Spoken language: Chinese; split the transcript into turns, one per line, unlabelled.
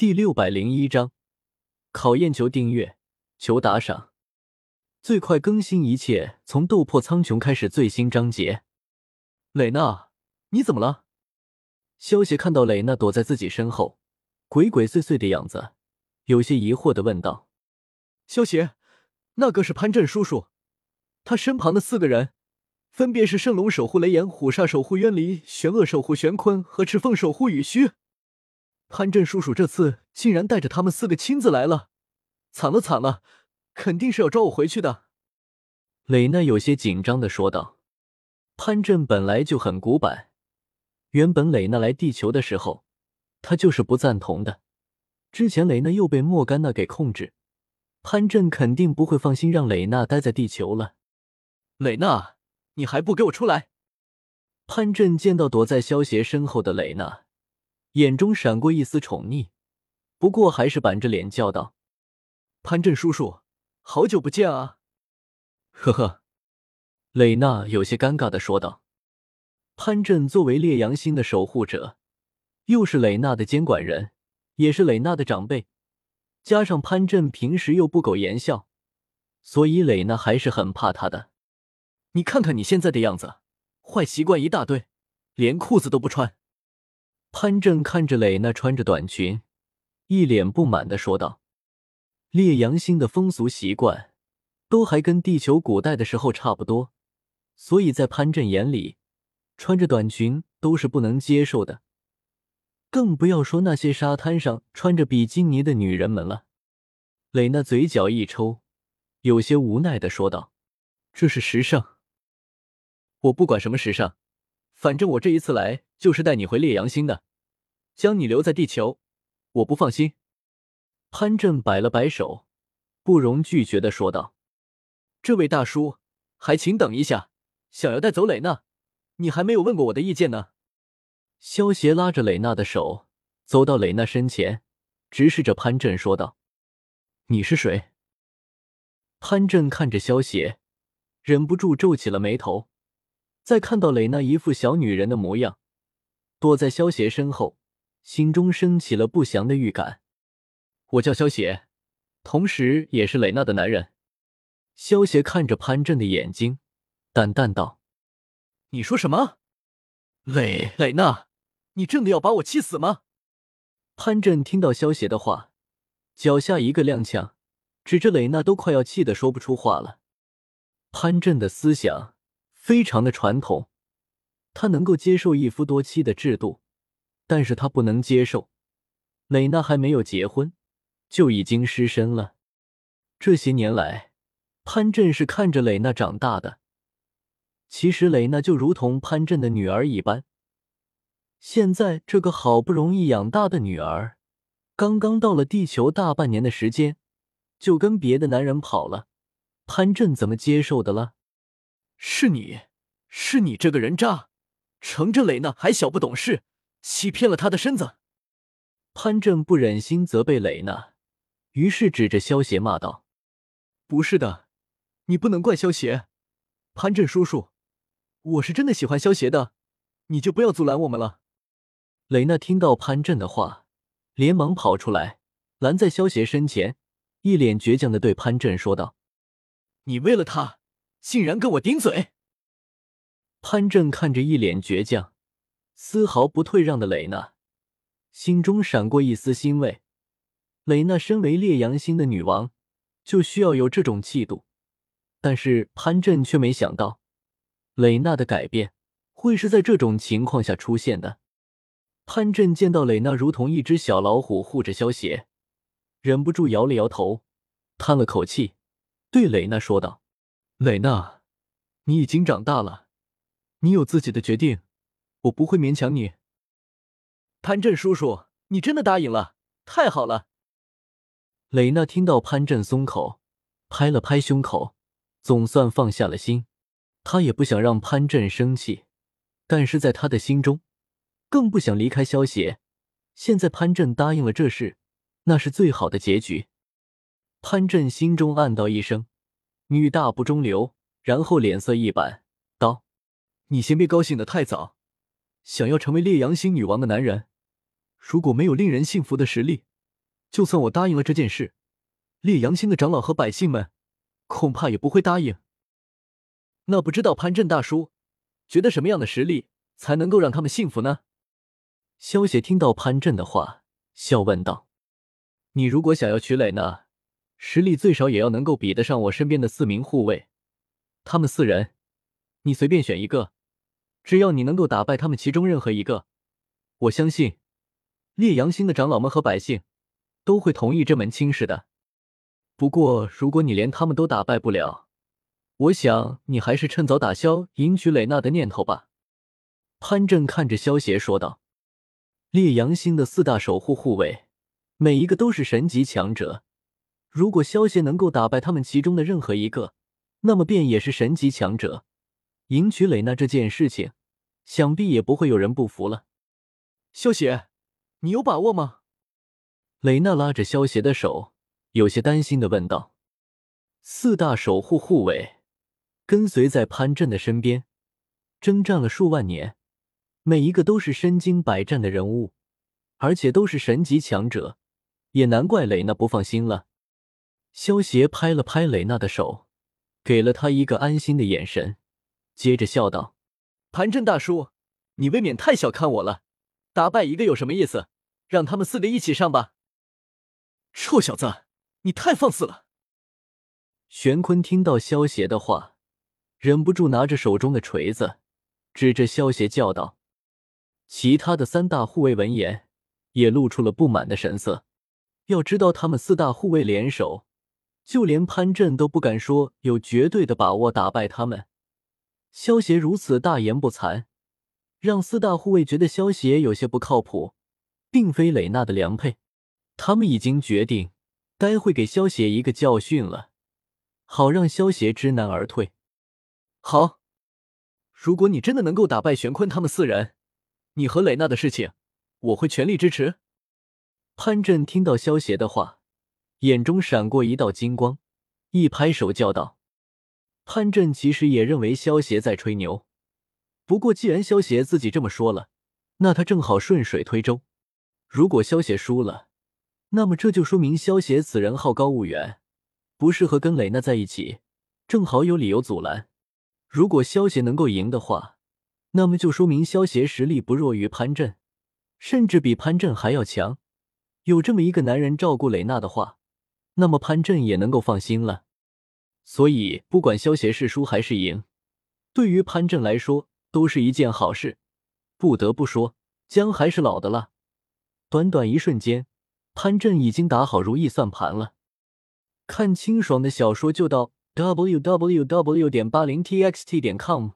第六百零一章，考验求订阅，求打赏，最快更新，一切从斗破苍穹开始。最新章节，蕾娜，你怎么了？萧邪看到蕾娜躲在自己身后，鬼鬼祟祟的样子，有些疑惑的问道：“
萧邪，那个是潘震叔叔，他身旁的四个人，分别是圣龙守护雷炎、虎煞守护渊离、玄恶守护玄坤和赤凤守护雨虚。”潘震叔叔这次竟然带着他们四个亲自来了，惨了惨了，肯定是要抓我回去的。
蕾娜有些紧张的说道。潘震本来就很古板，原本蕾娜来地球的时候，他就是不赞同的。之前蕾娜又被莫甘娜给控制，潘震肯定不会放心让蕾娜待在地球了。
蕾娜，你还不给我出来！
潘震见到躲在萧协身后的蕾娜。眼中闪过一丝宠溺，不过还是板着脸叫道：“
潘震叔叔，好久不见啊！”
呵呵，蕾娜有些尴尬的说道。潘震作为烈阳星的守护者，又是蕾娜的监管人，也是蕾娜的长辈，加上潘震平时又不苟言笑，所以蕾娜还是很怕他的。
你看看你现在的样子，坏习惯一大堆，连裤子都不穿。
潘正看着蕾娜穿着短裙，一脸不满的说道：“烈阳星的风俗习惯都还跟地球古代的时候差不多，所以在潘正眼里，穿着短裙都是不能接受的，更不要说那些沙滩上穿着比基尼的女人们了。”蕾娜嘴角一抽，有些无奈的说道：“
这是时尚，我不管什么时尚。”反正我这一次来就是带你回烈阳星的，将你留在地球，我不放心。
潘震摆了摆手，不容拒绝的说道：“
这位大叔，还请等一下，想要带走蕾娜，你还没有问过我的意见呢。”
萧协拉着蕾娜的手，走到蕾娜身前，直视着潘震说道：“你是谁？”潘震看着萧协，忍不住皱起了眉头。再看到蕾娜一副小女人的模样，躲在萧邪身后，心中升起了不祥的预感。
我叫萧邪，同时也是蕾娜的男人。
萧邪看着潘震的眼睛，淡淡道：“
你说什么？蕾蕾娜，你真的要把我气死吗？”
潘震听到萧邪的话，脚下一个踉跄，指着蕾娜都快要气得说不出话了。潘震的思想。非常的传统，他能够接受一夫多妻的制度，但是他不能接受蕾娜还没有结婚就已经失身了。这些年来，潘震是看着蕾娜长大的，其实蕾娜就如同潘震的女儿一般。现在这个好不容易养大的女儿，刚刚到了地球大半年的时间，就跟别的男人跑了，潘震怎么接受的了？
是你，是你这个人渣，乘着蕾娜还小不懂事，欺骗了他的身子。
潘正不忍心责备蕾娜，于是指着萧邪骂道：“
不是的，你不能怪萧邪，潘正叔叔，我是真的喜欢萧邪的，你就不要阻拦我们了。”
蕾娜听到潘正的话，连忙跑出来，拦在萧邪身前，一脸倔强的对潘正说道：“
你为了他。”竟然跟我顶嘴！
潘正看着一脸倔强、丝毫不退让的蕾娜，心中闪过一丝欣慰。蕾娜身为烈阳星的女王，就需要有这种气度。但是潘正却没想到，蕾娜的改变会是在这种情况下出现的。潘正见到蕾娜如同一只小老虎护着萧邪，忍不住摇了摇头，叹了口气，对蕾娜说道。
蕾娜，你已经长大了，你有自己的决定，我不会勉强你。潘震叔叔，你真的答应了，太好了！
蕾娜听到潘震松口，拍了拍胸口，总算放下了心。她也不想让潘震生气，但是在她的心中，更不想离开萧邪。现在潘震答应了这事，那是最好的结局。潘震心中暗道一声。女大不中留，然后脸色一板，：“
你先别高兴的太早。想要成为烈阳星女王的男人，如果没有令人信服的实力，就算我答应了这件事，烈阳星的长老和百姓们恐怕也不会答应。那不知道潘震大叔觉得什么样的实力才能够让他们信服呢？
萧邪听到潘震的话，笑问道：“你如果想要娶蕾娜，实力最少也要能够比得上我身边的四名护卫。他们四人，你随便选一个，只要你能够打败他们其中任何一个，我相信烈阳星的长老们和百姓都会同意这门亲事的。不过，如果你连他们都打败不了，我想你还是趁早打消迎娶蕾娜的念头吧。”潘震看着萧邪说道。烈阳星的四大守护护卫，每一个都是神级强者。如果萧协能够打败他们其中的任何一个，那么便也是神级强者。迎娶蕾娜这件事情，想必也不会有人不服了。
萧协，你有把握吗？
蕾娜拉着萧协的手，有些担心的问道。四大守护护卫跟随在潘震的身边，征战了数万年。每一个都是身经百战的人物，而且都是神级强者，也难怪蕾娜不放心了。萧协拍了拍蕾娜的手，给了她一个安心的眼神，接着笑道：“
潘震大叔，你未免太小看我了。打败一个有什么意思？让他们四个一起上吧。”臭小子，你太放肆了！
玄坤听到萧协的话，忍不住拿着手中的锤子，指着萧协叫道。其他的三大护卫闻言，也露出了不满的神色。要知道，他们四大护卫联手，就连潘震都不敢说有绝对的把握打败他们。萧协如此大言不惭，让四大护卫觉得萧协有些不靠谱，并非蕾娜的良配。他们已经决定，待会给萧协一个教训了，好让萧协知难而退。
好，如果你真的能够打败玄坤他们四人。你和蕾娜的事情，我会全力支持。
潘震听到萧协的话，眼中闪过一道金光，一拍手叫道：“潘震其实也认为萧协在吹牛，不过既然萧协自己这么说了，那他正好顺水推舟。如果萧协输了，那么这就说明萧协此人好高骛远，不适合跟蕾娜在一起，正好有理由阻拦。如果萧协能够赢的话。”那么就说明萧协实力不弱于潘震，甚至比潘震还要强。有这么一个男人照顾蕾娜的话，那么潘震也能够放心了。所以不管萧协是输还是赢，对于潘震来说都是一件好事。不得不说，姜还是老的辣。短短一瞬间，潘震已经打好如意算盘了。看清爽的小说就到 w w w. 点八零 t x t 点 com。